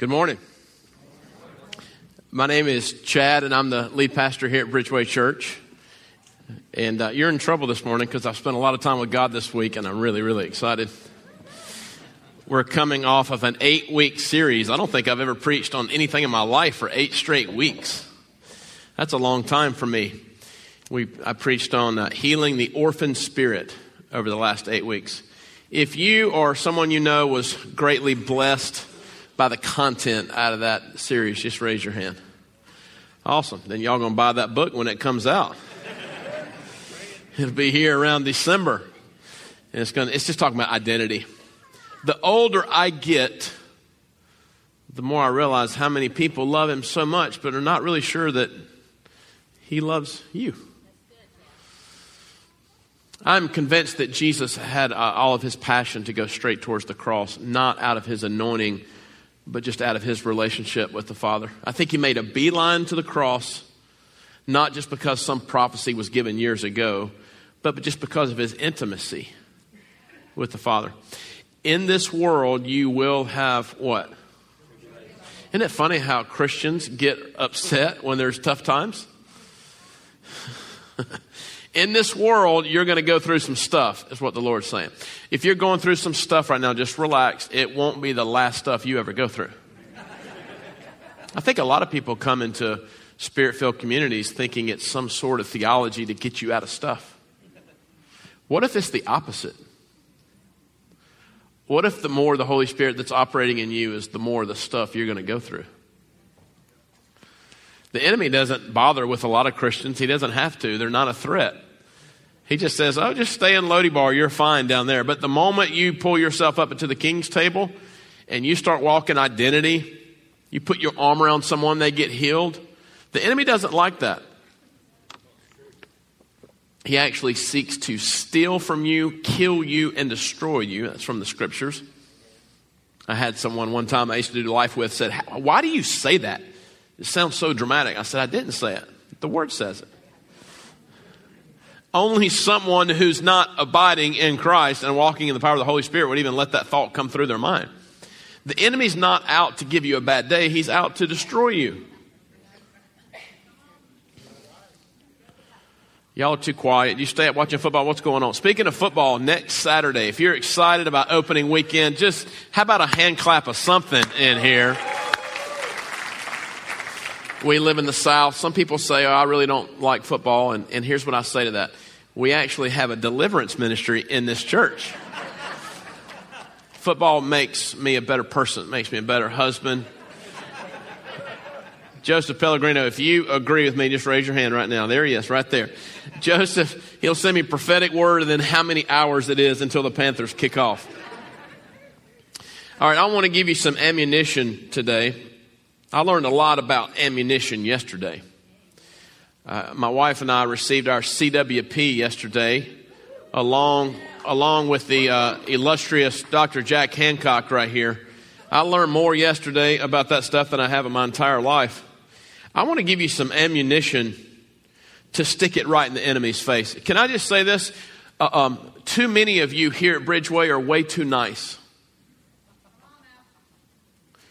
Good morning. My name is Chad, and I'm the lead pastor here at Bridgeway Church. And uh, you're in trouble this morning because I've spent a lot of time with God this week, and I'm really, really excited. We're coming off of an eight week series. I don't think I've ever preached on anything in my life for eight straight weeks. That's a long time for me. We, I preached on uh, healing the orphan spirit over the last eight weeks. If you or someone you know was greatly blessed by the content out of that series, just raise your hand. Awesome. Then y'all gonna buy that book when it comes out. It'll be here around December. And it's gonna it's just talking about identity. The older I get, the more I realize how many people love him so much, but are not really sure that he loves you. I'm convinced that Jesus had uh, all of his passion to go straight towards the cross, not out of his anointing but just out of his relationship with the Father. I think he made a beeline to the cross, not just because some prophecy was given years ago, but just because of his intimacy with the Father. In this world, you will have what? Isn't it funny how Christians get upset when there's tough times? in this world, you're going to go through some stuff, is what the Lord's saying. If you're going through some stuff right now, just relax. It won't be the last stuff you ever go through. I think a lot of people come into spirit filled communities thinking it's some sort of theology to get you out of stuff. What if it's the opposite? What if the more the Holy Spirit that's operating in you is the more the stuff you're going to go through? The enemy doesn't bother with a lot of Christians. He doesn't have to. They're not a threat. He just says, oh, just stay in Lo Debar. You're fine down there. But the moment you pull yourself up to the king's table and you start walking identity, you put your arm around someone, they get healed. The enemy doesn't like that. He actually seeks to steal from you, kill you, and destroy you. That's from the scriptures. I had someone one time I used to do life with said, Why do you say that? It sounds so dramatic. I said, I didn't say it. The word says it. Only someone who's not abiding in Christ and walking in the power of the Holy Spirit would even let that thought come through their mind. The enemy's not out to give you a bad day, he's out to destroy you. Y'all are too quiet. You stay up watching football. What's going on? Speaking of football, next Saturday, if you're excited about opening weekend, just how about a hand clap of something in here? We live in the South. Some people say, oh, I really don't like football. And, and here's what I say to that we actually have a deliverance ministry in this church. football makes me a better person, makes me a better husband. Joseph Pellegrino, if you agree with me, just raise your hand right now. There he is, right there. Joseph, he'll send me prophetic word and then how many hours it is until the Panthers kick off. All right, I want to give you some ammunition today I learned a lot about ammunition yesterday. Uh, my wife and I received our CWP yesterday, along along with the uh, illustrious Dr. Jack Hancock right here. I learned more yesterday about that stuff than I have in my entire life. I want to give you some ammunition to stick it right in the enemy's face. Can I just say this? Uh, um, too many of you here at Bridgeway are way too nice.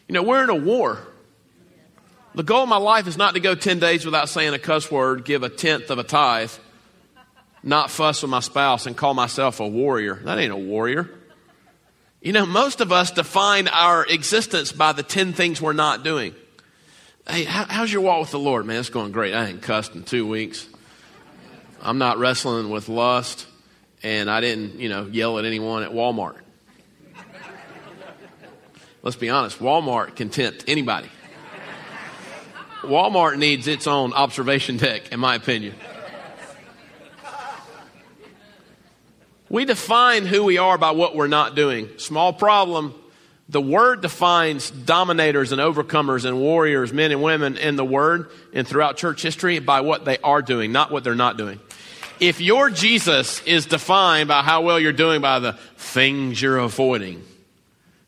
You know, we're in a war. The goal of my life is not to go 10 days without saying a cuss word, give a tenth of a tithe, not fuss with my spouse, and call myself a warrior. That ain't a warrior. You know, most of us define our existence by the 10 things we're not doing. Hey, how, how's your walk with the Lord? Man, it's going great. I ain't cussed in two weeks. I'm not wrestling with lust, and I didn't, you know, yell at anyone at Walmart. Let's be honest, Walmart can tempt anybody. Walmart needs its own observation deck, in my opinion. We define who we are by what we're not doing. Small problem. The word defines dominators and overcomers and warriors, men and women in the word and throughout church history by what they are doing, not what they're not doing. If your Jesus is defined by how well you're doing by the things you're avoiding,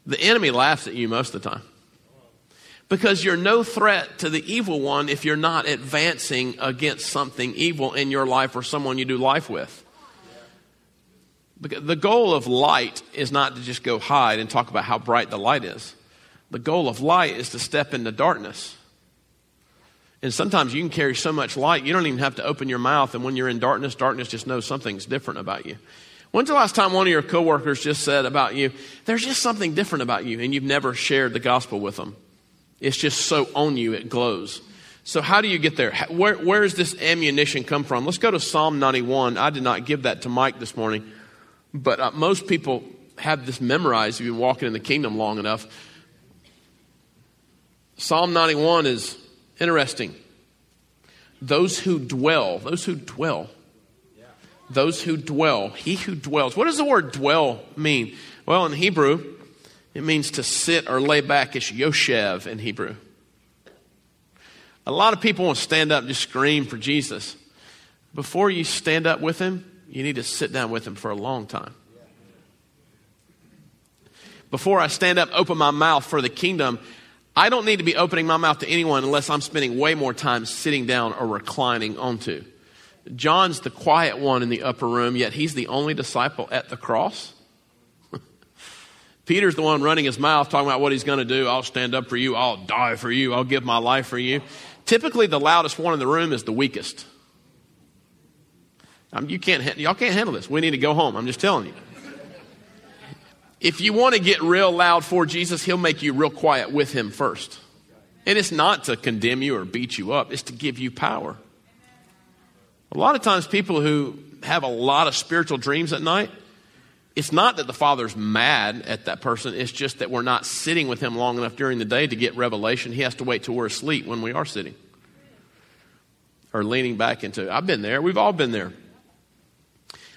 the enemy laughs at you most of the time. Because you're no threat to the evil one if you're not advancing against something evil in your life or someone you do life with. The goal of light is not to just go hide and talk about how bright the light is. The goal of light is to step into darkness. And sometimes you can carry so much light, you don't even have to open your mouth. And when you're in darkness, darkness just knows something's different about you. When's the last time one of your coworkers just said about you, there's just something different about you, and you've never shared the gospel with them? It's just so on you, it glows. So, how do you get there? Where, where does this ammunition come from? Let's go to Psalm 91. I did not give that to Mike this morning, but uh, most people have this memorized if you've been walking in the kingdom long enough. Psalm 91 is interesting. Those who dwell, those who dwell, those who dwell, he who dwells. What does the word dwell mean? Well, in Hebrew, it means to sit or lay back. It's yoshev in Hebrew. A lot of people want to stand up and just scream for Jesus. Before you stand up with him, you need to sit down with him for a long time. Before I stand up, open my mouth for the kingdom, I don't need to be opening my mouth to anyone unless I'm spending way more time sitting down or reclining onto. John's the quiet one in the upper room, yet he's the only disciple at the cross. Peter's the one running his mouth, talking about what he's going to do. I'll stand up for you. I'll die for you. I'll give my life for you. Typically, the loudest one in the room is the weakest. Um, you can't, y'all can't handle this. We need to go home. I'm just telling you. If you want to get real loud for Jesus, he'll make you real quiet with him first. And it's not to condemn you or beat you up, it's to give you power. A lot of times, people who have a lot of spiritual dreams at night, it's not that the Father's mad at that person, it's just that we're not sitting with him long enough during the day to get revelation. He has to wait till we're asleep when we are sitting or leaning back into. I've been there, we've all been there.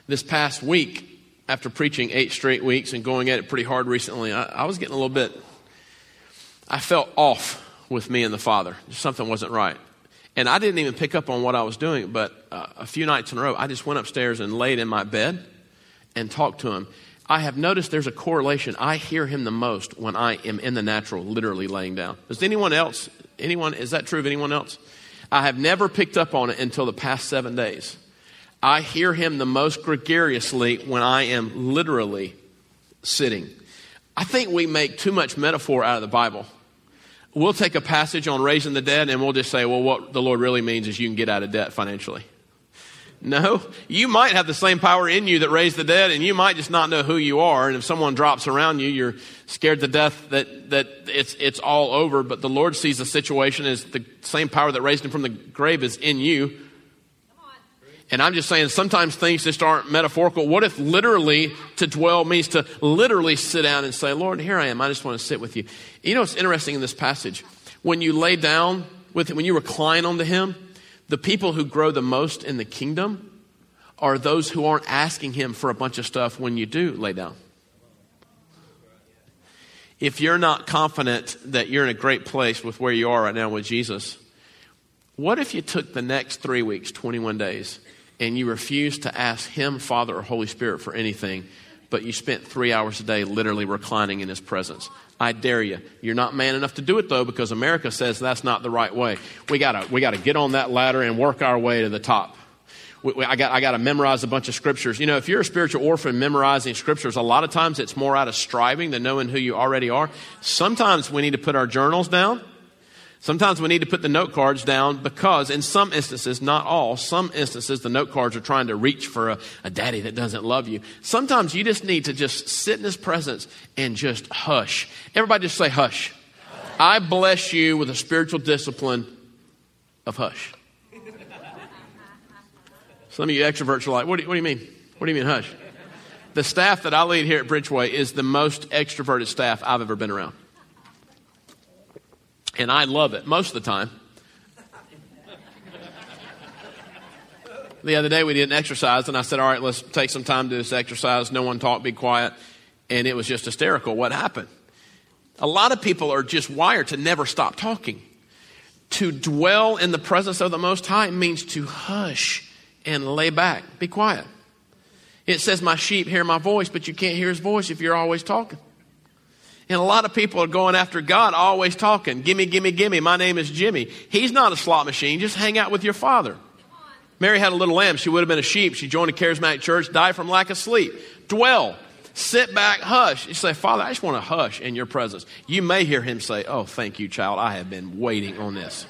This past week, after preaching eight straight weeks and going at it pretty hard recently, I, I was getting a little bit, I felt off with me and the Father. Something wasn't right. And I didn't even pick up on what I was doing, but uh, a few nights in a row, I just went upstairs and laid in my bed and talk to him. I have noticed there's a correlation. I hear him the most when I am in the natural, literally laying down. Does anyone else, anyone, is that true of anyone else? I have never picked up on it until the past seven days. I hear him the most gregariously when I am literally sitting. I think we make too much metaphor out of the Bible. We'll take a passage on raising the dead and we'll just say, well, what the Lord really means is you can get out of debt financially. No, you might have the same power in you that raised the dead, and you might just not know who you are. And if someone drops around you, you're scared to death that, that it's, it's all over. But the Lord sees the situation as the same power that raised him from the grave is in you. And I'm just saying, sometimes things just aren't metaphorical. What if literally to dwell means to literally sit down and say, Lord, here I am. I just want to sit with you. You know what's interesting in this passage? When you lay down with him, when you recline onto him, the people who grow the most in the kingdom are those who aren't asking him for a bunch of stuff when you do lay down. If you're not confident that you're in a great place with where you are right now with Jesus, what if you took the next three weeks, 21 days, and you refused to ask Him, Father, or Holy Spirit for anything, but you spent three hours a day literally reclining in His presence. I dare you. You're not man enough to do it though, because America says that's not the right way. We gotta, we gotta get on that ladder and work our way to the top. We, we, I got, I gotta memorize a bunch of scriptures. You know, if you're a spiritual orphan memorizing scriptures, a lot of times it's more out of striving than knowing who you already are. Sometimes we need to put our journals down Sometimes we need to put the note cards down because, in some instances, not all, some instances, the note cards are trying to reach for a, a, daddy that doesn't love you. Sometimes you just need to just sit in his presence and just hush. Everybody just say hush. I bless you with a spiritual discipline of hush. Some of you extroverts are like, what do, you, what do you mean? What do you mean hush? The staff that I lead here at Bridgeway is the most extroverted staff I've ever been around. And I love it most of the time. the other day we did an exercise, and I said, All right, let's take some time to do this exercise. No one talk, be quiet. And it was just hysterical. What happened? A lot of people are just wired to never stop talking. To dwell in the presence of the Most High means to hush and lay back, be quiet. It says, My sheep hear my voice, but you can't hear his voice if you're always talking. And a lot of people are going after God, always talking, gimme, gimme, gimme. My name is Jimmy. He's not a slot machine. Just hang out with your father. Mary had a little lamb. She would have been a sheep. She joined a charismatic church, died from lack of sleep. Dwell. Sit back, hush. You say, Father, I just want to hush in your presence. You may hear him say, Oh, thank you, child. I have been waiting on this.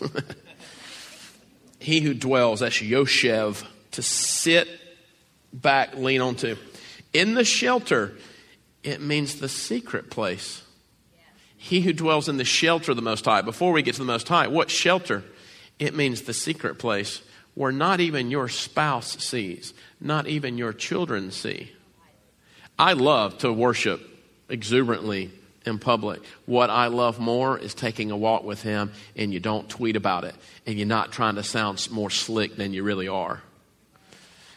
he who dwells, that's Yoshev, to sit back, lean onto. In the shelter, it means the secret place. He who dwells in the shelter of the Most High. Before we get to the Most High, what shelter? It means the secret place where not even your spouse sees, not even your children see. I love to worship exuberantly in public. What I love more is taking a walk with Him and you don't tweet about it and you're not trying to sound more slick than you really are.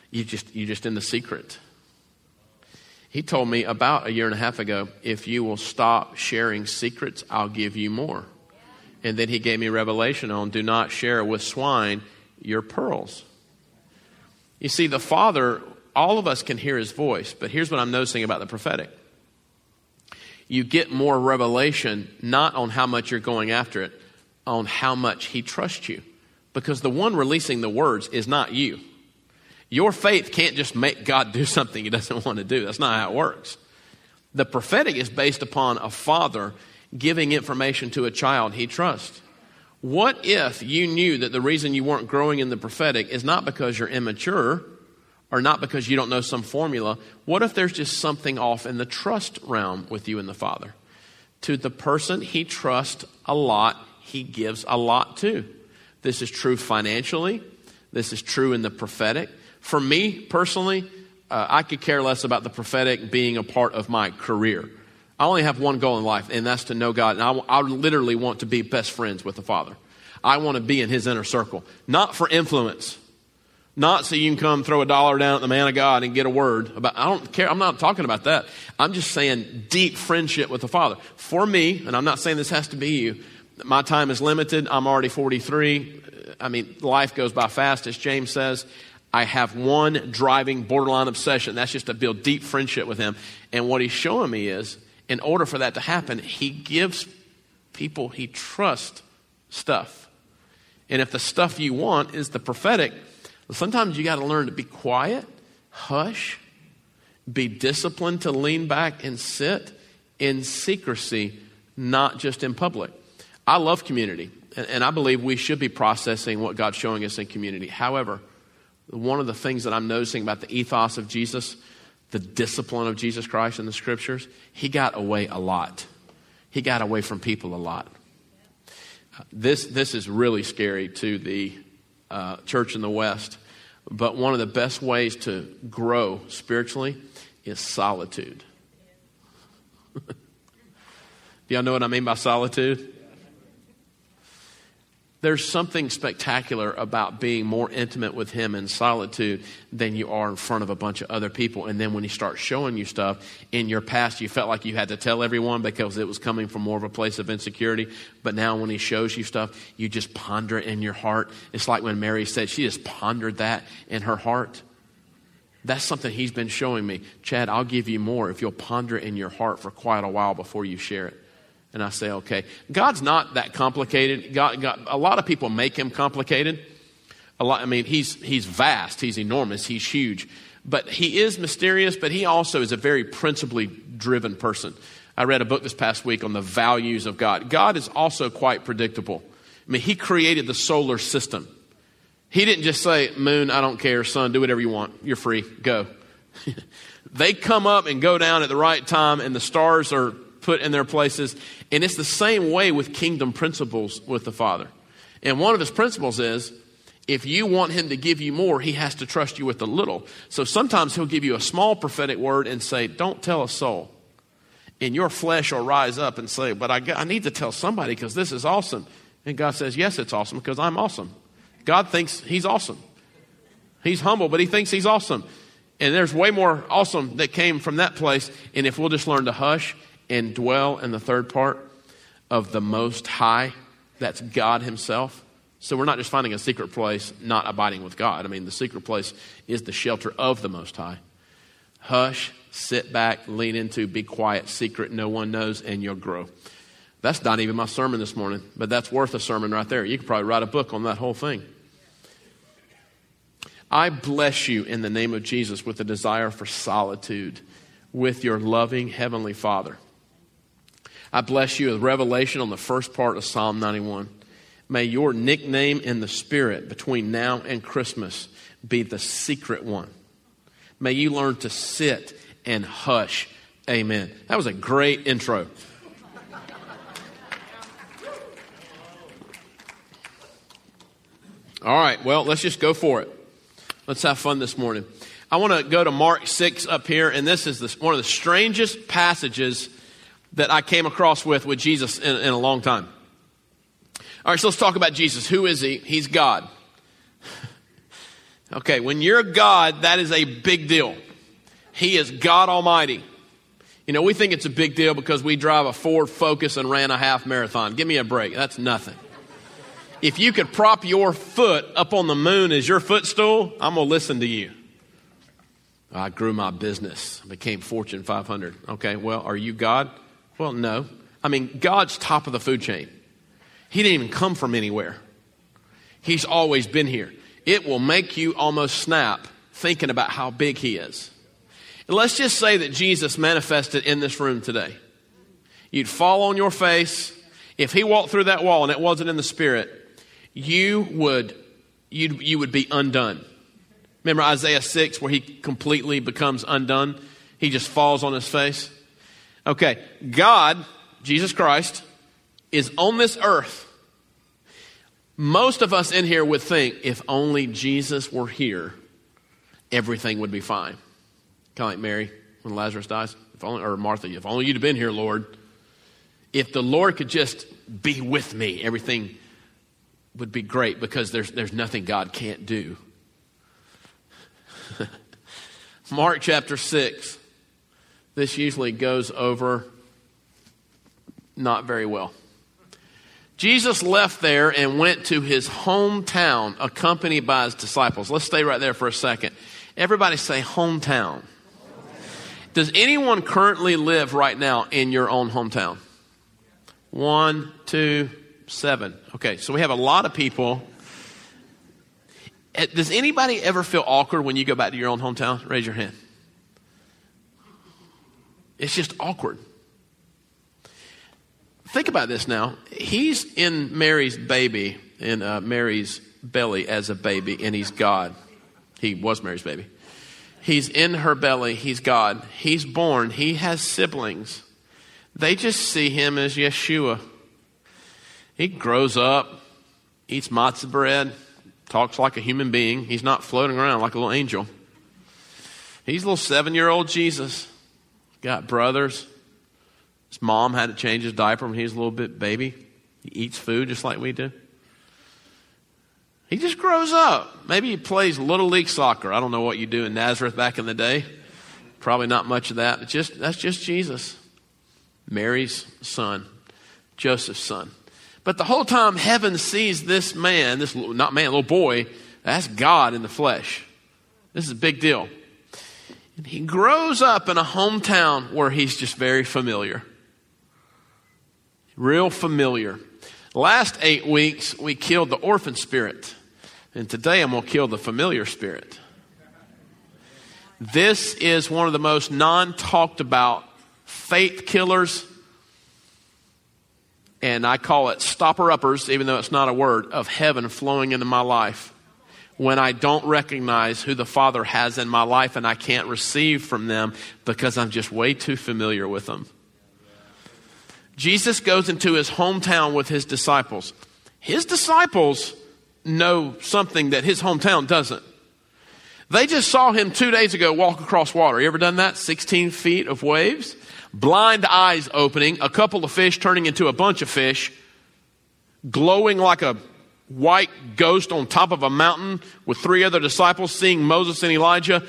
You just, you're just in the secret. He told me about a year and a half ago if you will stop sharing secrets, I'll give you more. And then he gave me revelation on do not share with swine your pearls. You see, the Father, all of us can hear his voice, but here's what I'm noticing about the prophetic. You get more revelation not on how much you're going after it, on how much he trusts you. Because the one releasing the words is not you. Your faith can't just make God do something he doesn't want to do. That's not how it works. The prophetic is based upon a father giving information to a child he trusts. What if you knew that the reason you weren't growing in the prophetic is not because you're immature or not because you don't know some formula? What if there's just something off in the trust realm with you and the Father? To the person he trusts a lot, he gives a lot to. This is true financially, this is true in the prophetic. For me personally, uh, I could care less about the prophetic being a part of my career. I only have one goal in life, and that's to know God. And I, I literally want to be best friends with the Father. I want to be in His inner circle, not for influence, not so you can come throw a dollar down at the man of God and get a word about. I don't care. I'm not talking about that. I'm just saying deep friendship with the Father. For me, and I'm not saying this has to be you. My time is limited. I'm already 43. I mean, life goes by fast, as James says. I have one driving borderline obsession. That's just to build deep friendship with him. And what he's showing me is, in order for that to happen, he gives people he trusts stuff. And if the stuff you want is the prophetic, sometimes you got to learn to be quiet, hush, be disciplined to lean back and sit in secrecy, not just in public. I love community, and I believe we should be processing what God's showing us in community. However, one of the things that I'm noticing about the ethos of Jesus, the discipline of Jesus Christ in the scriptures, he got away a lot. He got away from people a lot. This, this is really scary to the uh, church in the West, but one of the best ways to grow spiritually is solitude. Do y'all know what I mean by solitude? There's something spectacular about being more intimate with Him in solitude than you are in front of a bunch of other people. And then when He starts showing you stuff in your past, you felt like you had to tell everyone because it was coming from more of a place of insecurity. But now when He shows you stuff, you just ponder it in your heart. It's like when Mary said she just pondered that in her heart. That's something He's been showing me. Chad, I'll give you more if you'll ponder it in your heart for quite a while before you share it. And I say, okay. God's not that complicated. God, God, a lot of people make him complicated. A lot, I mean, he's, he's vast, he's enormous, he's huge. But he is mysterious, but he also is a very principally driven person. I read a book this past week on the values of God. God is also quite predictable. I mean, he created the solar system. He didn't just say, Moon, I don't care, sun, do whatever you want. You're free, go. they come up and go down at the right time, and the stars are put in their places. And it's the same way with kingdom principles with the Father. And one of his principles is if you want him to give you more, he has to trust you with a little. So sometimes he'll give you a small prophetic word and say, Don't tell a soul. And your flesh will rise up and say, But I, I need to tell somebody because this is awesome. And God says, Yes, it's awesome because I'm awesome. God thinks he's awesome. He's humble, but he thinks he's awesome. And there's way more awesome that came from that place. And if we'll just learn to hush and dwell in the third part of the Most High. That's God Himself. So we're not just finding a secret place, not abiding with God. I mean, the secret place is the shelter of the Most High. Hush, sit back, lean into, be quiet, secret, no one knows, and you'll grow. That's not even my sermon this morning, but that's worth a sermon right there. You could probably write a book on that whole thing. I bless you in the name of Jesus with a desire for solitude with your loving Heavenly Father. I bless you with revelation on the first part of Psalm 91. May your nickname in the Spirit between now and Christmas be the secret one. May you learn to sit and hush. Amen. That was a great intro. All right, well, let's just go for it. Let's have fun this morning. I want to go to Mark 6 up here, and this is one of the strangest passages that I came across with with Jesus in, in a long time. All right, so let's talk about Jesus. Who is he? He's God. Okay, when you're God, that is a big deal. He is God Almighty. You know, we think it's a big deal because we drive a Ford Focus and ran a half marathon. Give me a break. That's nothing. If you could prop your foot up on the moon as your footstool, I'm going to listen to you. I grew my business, I became Fortune 500. Okay, well, are you God? Well, no. I mean, God's top of the food chain. He didn't even come from anywhere, He's always been here. It will make you almost snap thinking about how big He is. And let's just say that Jesus manifested in this room today. You'd fall on your face. If He walked through that wall and it wasn't in the Spirit, you would, you you would be undone. Remember Isaiah 6 where he completely becomes undone? He just falls on his face. Okay, God, Jesus Christ, is on this earth. Most of us in here would think if only Jesus were here, everything would be fine. Kind of like Mary when Lazarus dies. If only, or Martha, if only you'd have been here, Lord. If the Lord could just be with me, everything would be great because there's, there's nothing God can't do. Mark chapter 6. This usually goes over not very well. Jesus left there and went to his hometown accompanied by his disciples. Let's stay right there for a second. Everybody say hometown. Does anyone currently live right now in your own hometown? One, two, seven. Okay, so we have a lot of people Eh, does anybody ever feel awkward when you go back to your own hometown? Raise your hand. It's just awkward. Think about this now. He's in Mary's baby, in uh, Mary's belly as a baby, and he's God. He was Mary's baby. He's in her belly. He's God. He's born. He has siblings. They just see him as Yeshua. He grows up, eats matzah bread, talks like a human being. He's not floating around like a little angel. He's a little seven year old Jesus. Got brothers. His mom had to change his diaper when he was a little bit baby. He eats food just like we do. He just grows up. Maybe he plays little league soccer. I don't know what you do in Nazareth back in the day. Probably not much of that. It's just that's just Jesus. Mary's son, Joseph's son. But the whole time heaven sees this man, this not man, little boy, that's God in the flesh. This is a big deal. And he grows up in a hometown where he's just very familiar. Real familiar. Last eight weeks, we killed the orphan spirit. And today I'm going to kill the familiar spirit. This is one of the most non talked about faith killers and I call it stopper uppers, even though it's not a word, of heaven flowing into my life when I don't recognize who the Father has in my life and I can't receive from them because I'm just way too familiar with them. Jesus goes into his hometown with his disciples. His disciples know something that his hometown doesn't. They just saw him two days ago walk across water. You ever done that? 16 feet of waves? blind eyes opening, a couple of fish turning into a bunch of fish, glowing like a white ghost on top of a mountain with three other disciples, seeing Moses and Elijah.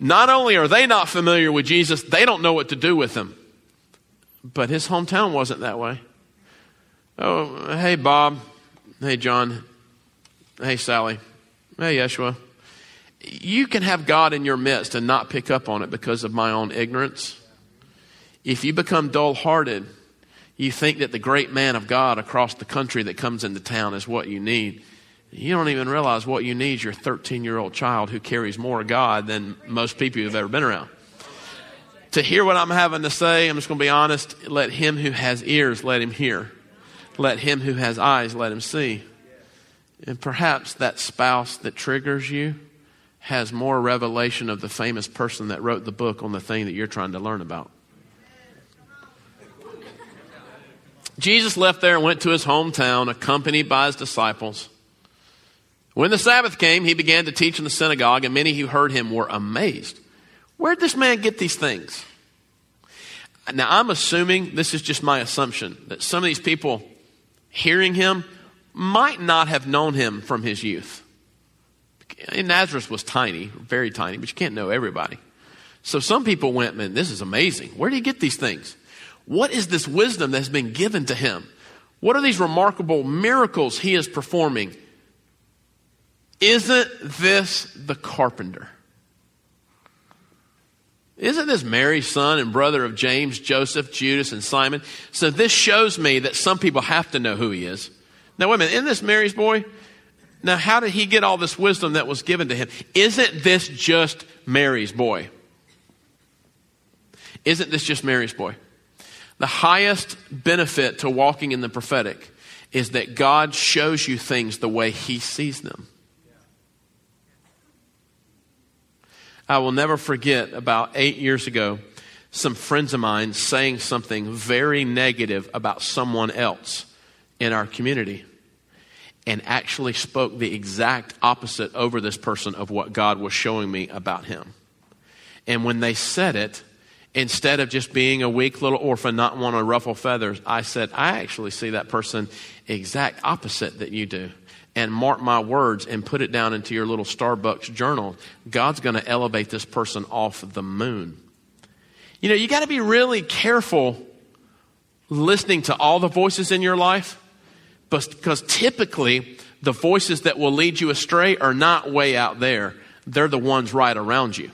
Not only are they not familiar with Jesus, they don't know what to do with him. But his hometown wasn't that way. Oh, hey, Bob. Hey, John. Hey, Sally. Hey, Yeshua. You can have God in your midst and not pick up on it because of my own ignorance. If you become dull hearted, you think that the great man of God across the country that comes into town is what you need. you don't even realize what you need your 13 year old child who carries more God than most people you've ever been around. To hear what I'm having to say, I'm just going to be honest. Let him who has ears, let him hear. Let him who has eyes, let him see. And perhaps that spouse that triggers you has more revelation of the famous person that wrote the book on the thing that you're trying to learn about. Jesus left there and went to his hometown, accompanied by his disciples. When the Sabbath came, he began to teach in the synagogue, and many who heard him were amazed. Where'd this man get these things? Now, I'm assuming, this is just my assumption, that some of these people hearing him might not have known him from his youth. And Nazareth was tiny, very tiny, but you can't know everybody. So some people went, man, this is amazing. Where did he get these things? What is this wisdom that's been given to him? What are these remarkable miracles he is performing? Isn't this the carpenter? Isn't this Mary's son and brother of James, Joseph, Judas, and Simon? So this shows me that some people have to know who he is. Now, wait a minute. Isn't this Mary's boy? Now, how did he get all this wisdom that was given to him? Isn't this just Mary's boy? Isn't this just Mary's boy? The highest benefit to walking in the prophetic is that God shows you things the way He sees them. I will never forget about eight years ago, some friends of mine saying something very negative about someone else in our community and actually spoke the exact opposite over this person of what God was showing me about him. And when they said it, instead of just being a weak little orphan, not want to ruffle feathers, I said, I actually see that person exact opposite that you do. And mark my words and put it down into your little Starbucks journal. God's going to elevate this person off the moon. You know, you got to be really careful listening to all the voices in your life because typically the voices that will lead you astray are not way out there. They're the ones right around you.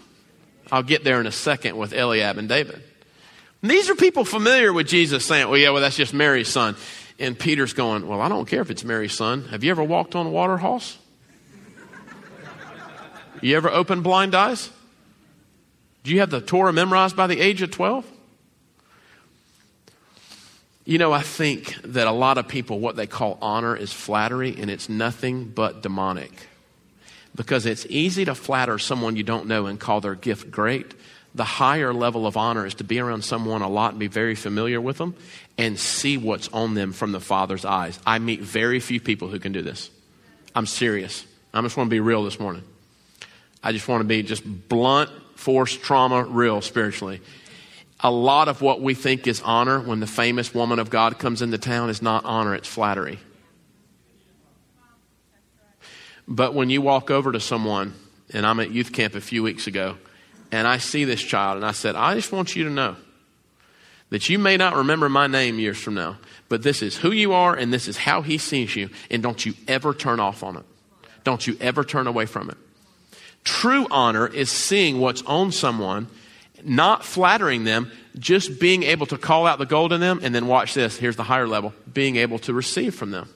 I'll get there in a second with Eliab and David. And these are people familiar with Jesus saying, well, yeah, well, that's just Mary's son. And Peter's going, well, I don't care if it's Mary's son. Have you ever walked on a water, Hoss? You ever opened blind eyes? Do you have the Torah memorized by the age of 12? You know, I think that a lot of people, what they call honor is flattery, and it's nothing but demonic. Because it's easy to flatter someone you don't know and call their gift great. The higher level of honor is to be around someone a lot and be very familiar with them and see what's on them from the Father's eyes. I meet very few people who can do this. I'm serious. I just want to be real this morning. I just want to be just blunt, force, trauma, real spiritually a lot of what we think is honor when the famous woman of God comes into town is not honor, it's flattery. But when you walk over to someone, and I'm at youth camp a few weeks ago, and I see this child, and I said, I just want you to know that you may not remember my name years from now, but this is who you are, and this is how he sees you, and don't you ever turn off on it. Don't you ever turn away from it. True honor is seeing what's on someone not flattering them, just being able to call out the gold in them, and then watch this. Here's the higher level being able to receive from them.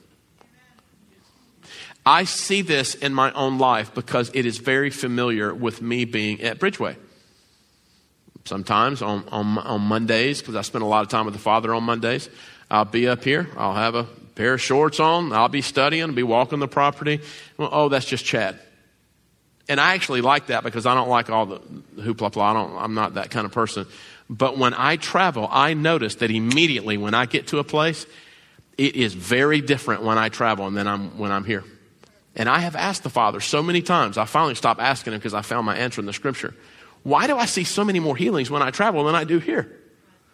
I see this in my own life because it is very familiar with me being at Bridgeway. Sometimes on, on, on Mondays, because I spend a lot of time with the Father on Mondays, I'll be up here. I'll have a pair of shorts on. I'll be studying, be walking the property. Well, oh, that's just Chad and I actually like that because I don't like all the hoopla I don't, I'm not that kind of person. But when I travel, I notice that immediately when I get to a place, it is very different when I travel than I'm, when I'm here. And I have asked the Father so many times, I finally stopped asking him because I found my answer in the scripture. Why do I see so many more healings when I travel than I do here?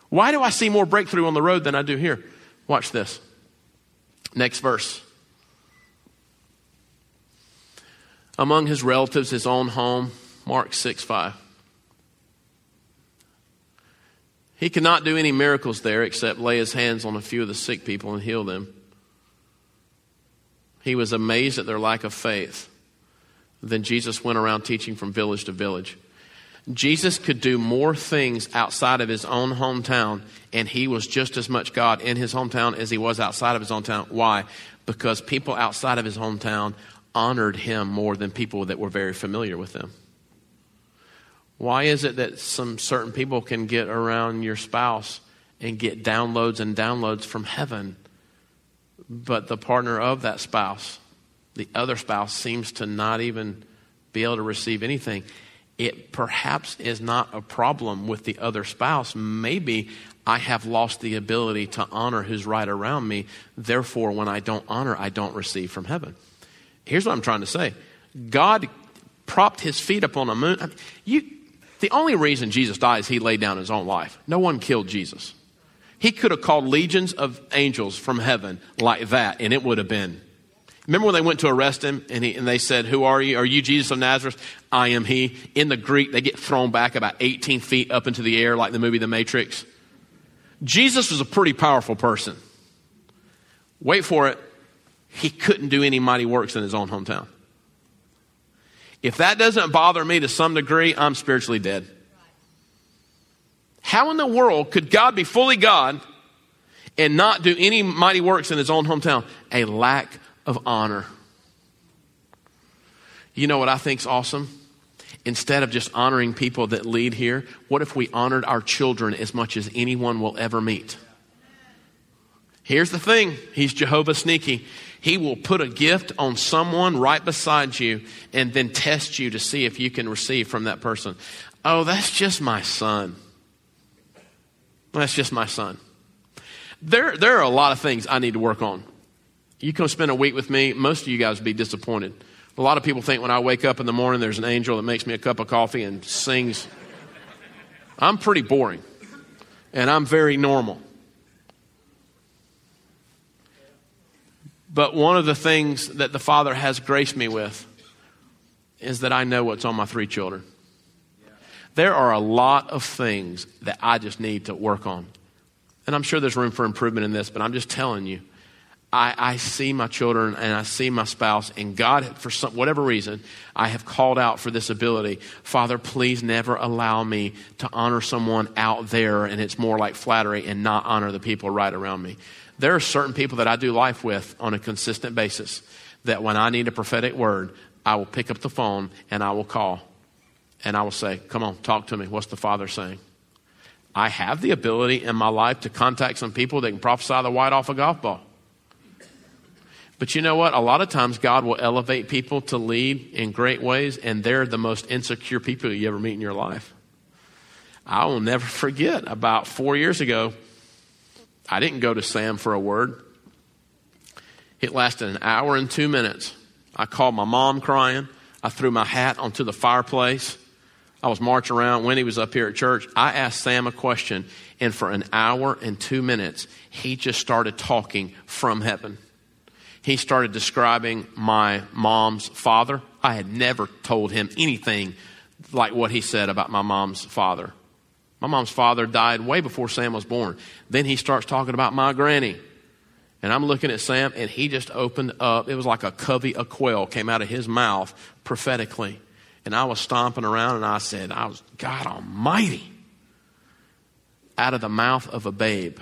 Why do I see more breakthrough on the road than I do here? Watch this. Next verse. among his relatives, his own home. Mark 6 5. He could not do any miracles there except lay his hands on a few of the sick people and heal them. He was amazed at their lack of faith. Then Jesus went around teaching from village to village. Jesus could do more things outside of his own hometown, and he was just as much God in his hometown as he was outside of his hometown. Why? Because people outside of his hometown honored him more than people that were very familiar with him? Why is it that some certain people can get around your spouse and get downloads and downloads from heaven, but the partner of that spouse, the other spouse, seems to not even be able to receive anything? It perhaps is not a problem with the other spouse. Maybe I have lost the ability to honor who's right around me. Therefore, when I don't honor, I don't receive from heaven. Here's what I'm trying to say God propped his feet up on a moon. You, the only reason Jesus died is he laid down his own life. No one killed Jesus. He could have called legions of angels from heaven like that, and it would have been. Remember when they went to arrest him and, he, and they said, Who are you? Are you Jesus of Nazareth? I am he. In the Greek, they get thrown back about 18 feet up into the air like the movie The Matrix. Jesus was a pretty powerful person. Wait for it. He couldn't do any mighty works in his own hometown. If that doesn't bother me to some degree, I'm spiritually dead. How in the world could God be fully God and not do any mighty works in his own hometown? A lack of honor. You know what I think's awesome? Instead of just honoring people that lead here, what if we honored our children as much as anyone will ever meet? Here's the thing He's Jehovah Sneaky. He will put a gift on someone right beside you and then test you to see if you can receive from that person. Oh, that's just my son. That's just my son. There, there are a lot of things I need to work on. You come spend a week with me, most of you guys would be disappointed. A lot of people think when I wake up in the morning, there's an angel that makes me a cup of coffee and sings. I'm pretty boring, and I'm very normal. But one of the things that the Father has graced me with is that I know what's on my three children. There are a lot of things that I just need to work on. And I'm sure there's room for improvement in this, but I'm just telling you, I, I see my children and I see my spouse, and God, for some, whatever reason, I have called out for this ability. Father, please never allow me to honor someone out there, and it's more like flattery, and not honor the people right around me. There are certain people that I do life with on a consistent basis that when I need a prophetic word, I will pick up the phone and I will call and I will say, Come on, talk to me. What's the Father saying? I have the ability in my life to contact some people that can prophesy the white off a golf ball. But you know what? A lot of times God will elevate people to lead in great ways, and they're the most insecure people you ever meet in your life. I will never forget about four years ago, I didn't go to Sam for a word. It lasted an hour and two minutes. I called my mom crying. I threw my hat onto the fireplace. I was marching around. when he was up here at church. I asked Sam a question, and for an hour and two minutes, he just started talking from heaven. He started describing my mom's father. I had never told him anything like what he said about my mom's father. My mom's father died way before Sam was born. Then he starts talking about my granny. And I'm looking at Sam, and he just opened up. It was like a covey of quail came out of his mouth prophetically. And I was stomping around, and I said, I was, God Almighty, out of the mouth of a babe.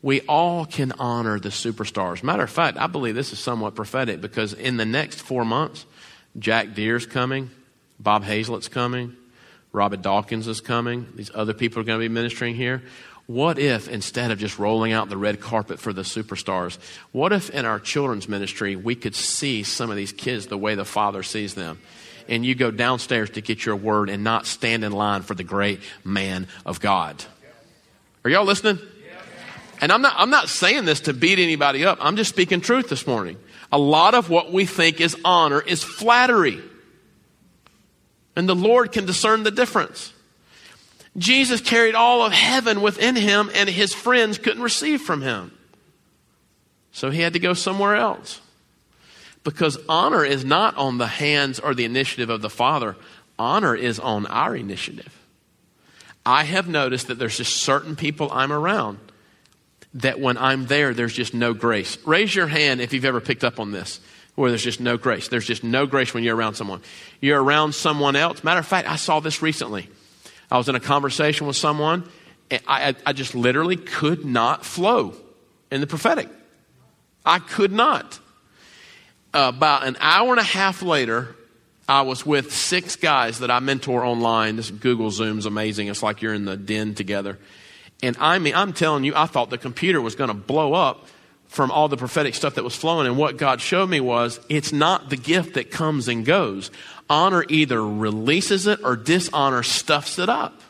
We all can honor the superstars. Matter of fact, I believe this is somewhat prophetic because in the next four months, Jack Deere's coming, Bob Hazlett's coming, Robby Dawkins is coming. These other people are going to be ministering here. What if instead of just rolling out the red carpet for the superstars, what if in our children's ministry we could see some of these kids the way the Father sees them? And you go downstairs to get your word and not stand in line for the great man of God. Are y'all listening? And I'm not, I'm not saying this to beat anybody up. I'm just speaking truth this morning. A lot of what we think is honor is flattery. And the Lord can discern the difference. Jesus carried all of heaven within him, and his friends couldn't receive from him. So he had to go somewhere else. Because honor is not on the hands or the initiative of the Father, honor is on our initiative. I have noticed that there's just certain people I'm around that when I'm there, there's just no grace. Raise your hand if you've ever picked up on this where there's just no grace. There's just no grace when you're around someone. You're around someone else. Matter of fact, I saw this recently. I was in a conversation with someone, and I, I just literally could not flow in the prophetic. I could not. About an hour and a half later, I was with six guys that I mentor online. This Google Zoom's amazing. It's like you're in the den together. And I mean, I'm telling you, I thought the computer was going to blow up from all the prophetic stuff that was flowing. And what God showed me was it's not the gift that comes and goes. Honor either releases it or dishonor stuffs it up.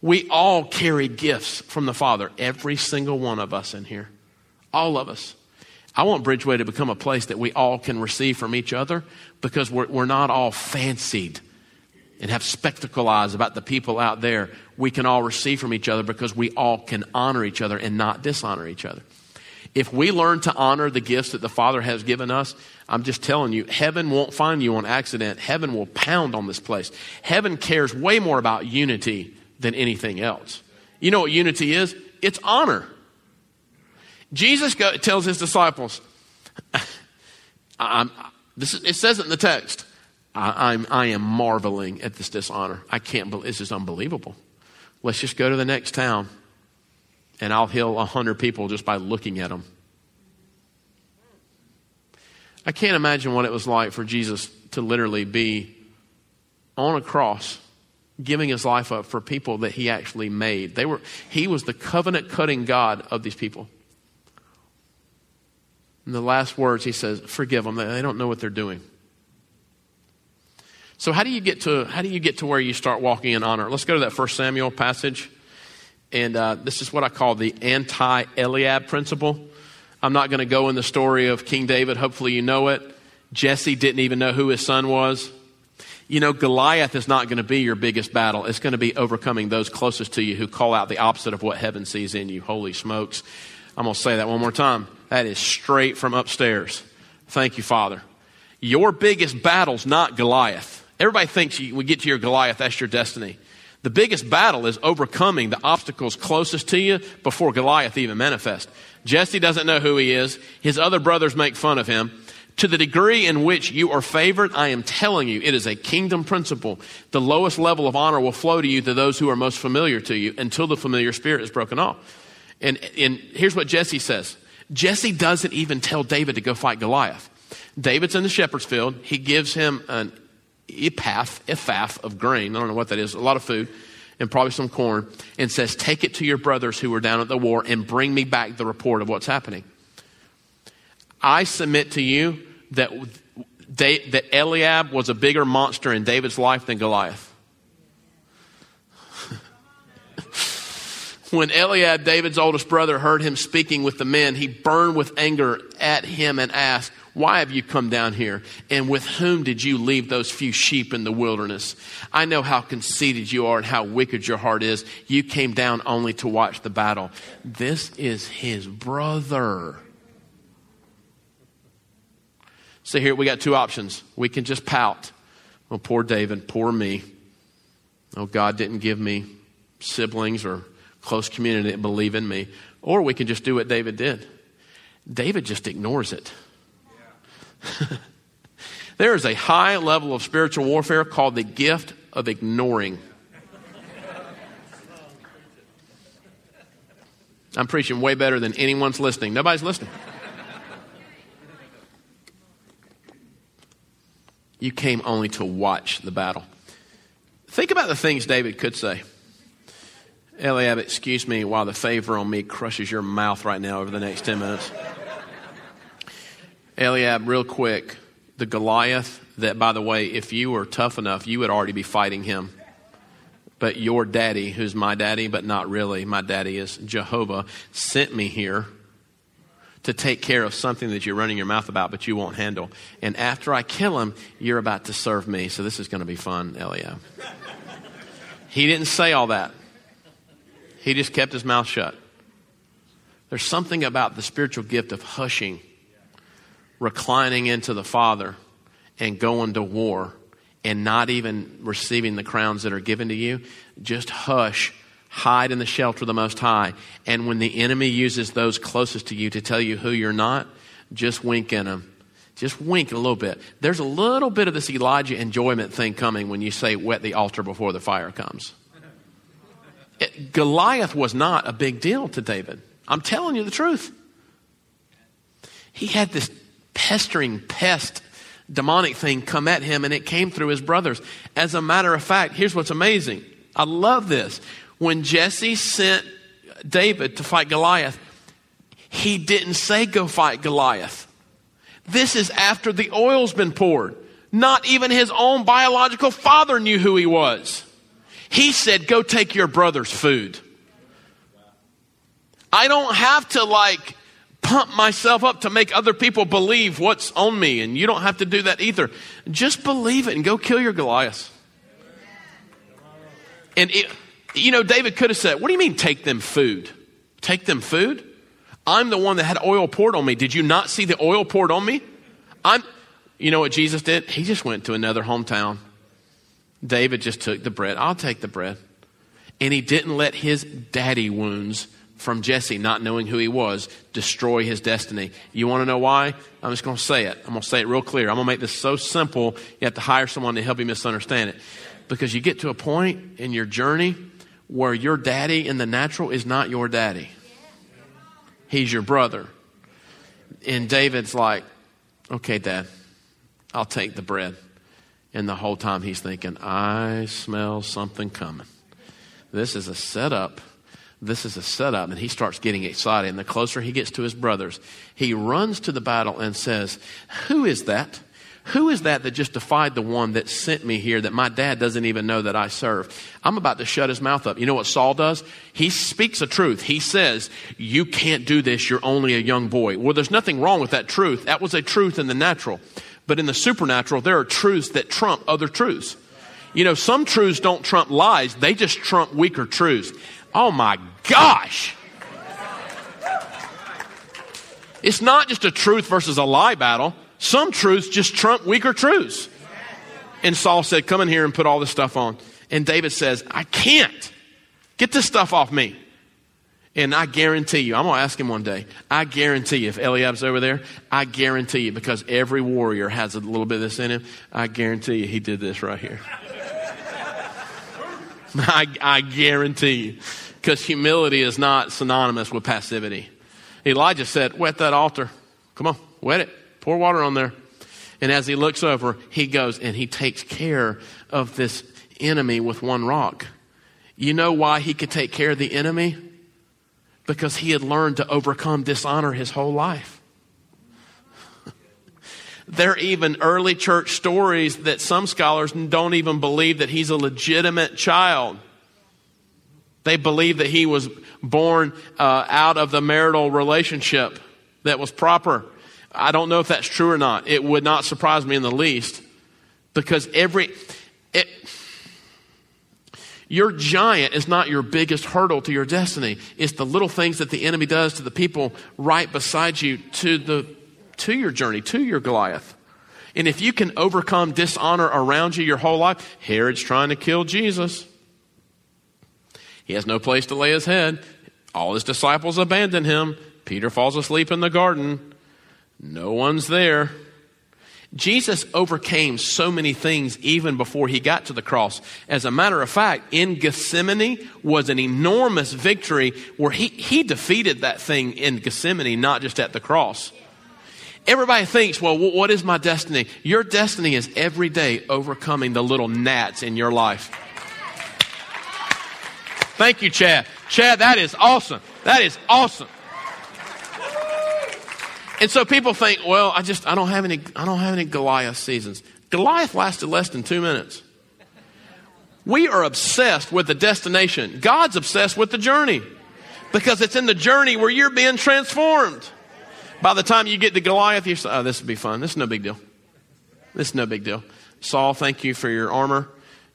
We all carry gifts from the Father, every single one of us in here. All of us. I want Bridgeway to become a place that we all can receive from each other because we're, we're not all fancied and have spectacle eyes about the people out there. We can all receive from each other because we all can honor each other and not dishonor each other. If we learn to honor the gifts that the Father has given us, I'm just telling you, heaven won't find you on accident. Heaven will pound on this place. Heaven cares way more about unity than anything else. You know what unity is? It's honor. Jesus go, tells his disciples, this is, it says it in the text, I, I'm, I am marveling at this dishonor. I can't believe this is unbelievable. Let's just go to the next town and I'll heal a hundred people just by looking at them. I can't imagine what it was like for Jesus to literally be on a cross giving his life up for people that he actually made. They were, he was the covenant cutting God of these people. In the last words, he says, Forgive them. They don't know what they're doing. So how do you get to how do you get to where you start walking in honor? Let's go to that First Samuel passage, and uh, this is what I call the anti Eliab principle. I'm not going to go in the story of King David. Hopefully, you know it. Jesse didn't even know who his son was. You know, Goliath is not going to be your biggest battle. It's going to be overcoming those closest to you who call out the opposite of what heaven sees in you. Holy smokes. I'm going to say that one more time. That is straight from upstairs. Thank you, Father. Your biggest battle's not Goliath. Everybody thinks you, we get to your Goliath, that's your destiny. The biggest battle is overcoming the obstacles closest to you before Goliath even manifests. Jesse doesn't know who he is. His other brothers make fun of him. To the degree in which you are favored, I am telling you, it is a kingdom principle. The lowest level of honor will flow to you to those who are most familiar to you until the familiar spirit is broken off. And, and here's what Jesse says Jesse doesn't even tell David to go fight Goliath. David's in the shepherd's field. He gives him an ephah, ephah of grain. I don't know what that is, a lot of food, and probably some corn, and says, Take it to your brothers who are down at the war and bring me back the report of what's happening. I submit to you that, that Eliab was a bigger monster in David's life than Goliath. When Eliab, David's oldest brother, heard him speaking with the men, he burned with anger at him and asked, Why have you come down here? And with whom did you leave those few sheep in the wilderness? I know how conceited you are and how wicked your heart is. You came down only to watch the battle. This is his brother. So here we got two options. We can just pout. Oh, poor David, poor me. Oh, God didn't give me siblings or close community that believe in me. Or we can just do what David did. David just ignores it. There is a high level of spiritual warfare called the gift of ignoring. I'm preaching way better than anyone's listening. Nobody's listening. You came only to watch the battle. Think about the things David could say. Eliab, excuse me while the favor on me crushes your mouth right now over the next 10 minutes. Eliab, real quick, the Goliath, that by the way, if you were tough enough, you would already be fighting him. But your daddy, who's my daddy, but not really, my daddy is Jehovah, sent me here to take care of something that you're running your mouth about, but you won't handle. And after I kill him, you're about to serve me. So this is going to be fun, Eliab. he didn't say all that. He just kept his mouth shut. There's something about the spiritual gift of hushing, reclining into the Father, and going to war and not even receiving the crowns that are given to you. Just hush, hide in the shelter of the Most High. And when the enemy uses those closest to you to tell you who you're not, just wink in them. Just wink a little bit. There's a little bit of this Elijah enjoyment thing coming when you say, wet the altar before the fire comes. Goliath was not a big deal to David. I'm telling you the truth. He had this pestering pest demonic thing come at him and it came through his brothers. As a matter of fact, here's what's amazing. I love this. When Jesse sent David to fight Goliath, he didn't say, Go fight Goliath. This is after the oil's been poured. Not even his own biological father knew who he was. He said, Go take your brother's food. I don't have to like pump myself up to make other people believe what's on me, and you don't have to do that either. Just believe it and go kill your Goliath. And it, you know, David could have said, What do you mean take them food? Take them food? I'm the one that had oil poured on me. Did you not see the oil poured on me? I'm, you know what Jesus did? He just went to another hometown. David just took the bread. I'll take the bread. And he didn't let his daddy wounds from Jesse, not knowing who he was, destroy his destiny. You want to know why? I'm just going to say it. I'm going to say it real clear. I'm going to make this so simple, you have to hire someone to help you misunderstand it. Because you get to a point in your journey where your daddy in the natural is not your daddy, he's your brother. And David's like, okay, dad, I'll take the bread. And the whole time he's thinking, I smell something coming. This is a setup this is a setup. And he starts getting excited. And the closer he gets to his brothers, he runs to the battle and says, Who is that? Who is that that just defied the one that sent me here that my dad doesn't even know that I serve? I'm about to shut his mouth up. You know what Saul does? He speaks a truth. He says, You can't do this. You're only a young boy. Well, there's nothing wrong with that truth. That was a truth in the natural. But in the supernatural, there are truths that trump other truths. You know, some truths don't trump lies, they just trump weaker truths. Oh my gosh. It's not just a truth versus a lie battle. Some truths just trump weaker truths. And Saul said, Come in here and put all this stuff on. And David says, I can't. Get this stuff off me. And I guarantee you, I'm going to ask him one day. I guarantee you, if Eliab's over there, I guarantee you, because every warrior has a little bit of this in him, I guarantee you he did this right here. I, I guarantee you because humility is not synonymous with passivity. Elijah said, Wet that altar. Come on, wet it. Pour water on there. And as he looks over, he goes and he takes care of this enemy with one rock. You know why he could take care of the enemy? Because he had learned to overcome dishonor his whole life. there are even early church stories that some scholars don't even believe that he's a legitimate child. They believe that he was born uh, out of the marital relationship that was proper. I don't know if that's true or not. It would not surprise me in the least because every. It, your giant is not your biggest hurdle to your destiny. It's the little things that the enemy does to the people right beside you to the to your journey, to your Goliath. And if you can overcome dishonor around you your whole life, Herod's trying to kill Jesus. He has no place to lay his head. All his disciples abandon him. Peter falls asleep in the garden. No one's there. Jesus overcame so many things even before he got to the cross. As a matter of fact, in Gethsemane was an enormous victory where he, he defeated that thing in Gethsemane, not just at the cross. Everybody thinks, well, what is my destiny? Your destiny is every day overcoming the little gnats in your life. Thank you, Chad. Chad, that is awesome. That is awesome. And so people think, well, I just I don't have any I don't have any Goliath seasons. Goliath lasted less than two minutes. We are obsessed with the destination. God's obsessed with the journey. Because it's in the journey where you're being transformed. By the time you get to Goliath, you say, oh, this will be fun. This is no big deal. This is no big deal. Saul, thank you for your armor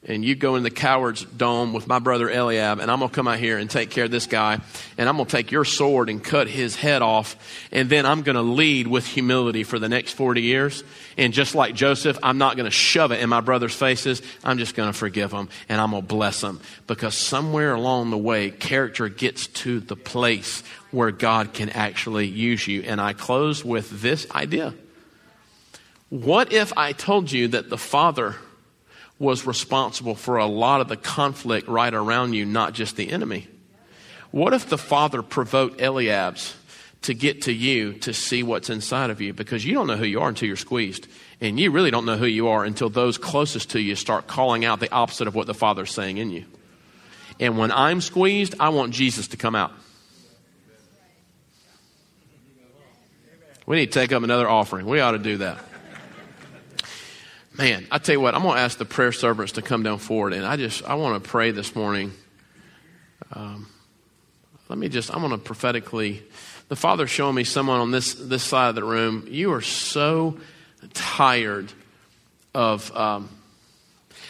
and you go in the coward's dome with my brother Eliab, and I'm going to come out here and take care of this guy, and I'm going to take your sword and cut his head off, and then I'm going to lead with humility for the next 40 years. And just like Joseph, I'm not going to shove it in my brother's faces. I'm just going to forgive them, and I'm going to bless them. Because somewhere along the way, character gets to the place where God can actually use you. And I close with this idea. What if I told you that the Father was responsible for a lot of the conflict right around you, not just the enemy? What if the father provoked Eliab's to get to you to see what's inside of you because you don't know who you are until you're squeezed. And you really don't know who you are until those closest to you start calling out the opposite of what the Father's saying in you. And when I'm squeezed, I want Jesus to come out. We need to take up another offering. We ought to do that. Man, I tell you what, I'm going to ask the prayer servants to come down forward, and I just I want to pray this morning. Um, let me just I'm going to prophetically. The Father showing me someone on this this side of the room. You are so tired of um,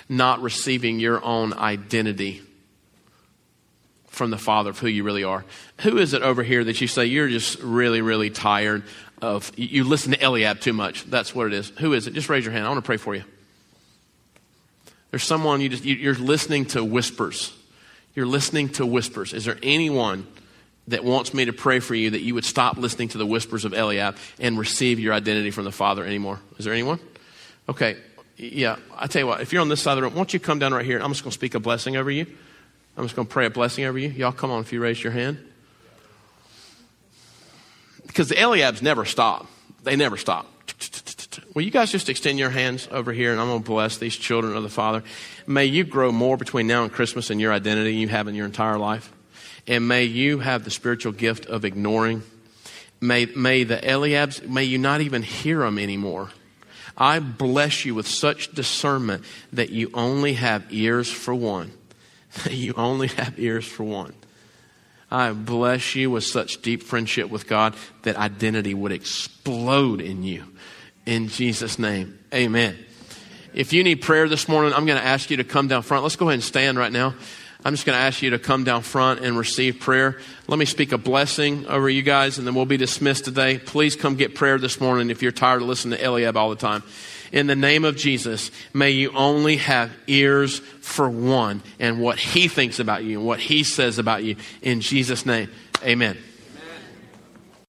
not receiving your own identity from the Father of who you really are. Who is it over here that you say you're just really, really tired of, you listen to Eliab too much? That's what it is. Who is it? Just raise your hand. I want to pray for you. There's someone you just, you're listening to whispers. You're listening to whispers. Is there anyone that wants me to pray for you that you would stop listening to the whispers of Eliab and receive your identity from the Father anymore? Is there anyone? Okay. Yeah. I tell you what, if you're on this side of the room, why don't you come down right here? I'm just going to speak a blessing over you. I'm just going to pray a blessing over you. Y'all come on if you raise your hand. Because the Eliabs never stop. They never stop. Will you guys just extend your hands over here and I'm going to bless these children of the Father? May you grow more between now and Christmas in your identity you have in your entire life. And may you have the spiritual gift of ignoring. May, may the Eliabs, may you not even hear them anymore. I bless you with such discernment that you only have ears for one That you only have ears for one. I bless you with such deep friendship with God that identity would explode in you. In Jesus' name, amen. If you need prayer this morning, I'm going to ask you to come down front. Let's go ahead and stand right now. I'm just going to ask you to come down front and receive prayer. Let me speak a blessing over you guys, and then we'll be dismissed today. Please come get prayer this morning if you're tired of listening to Eliab all the time in the name of Jesus, may you only have ears for one and what he thinks about you and what he says about you. In Jesus' name, amen.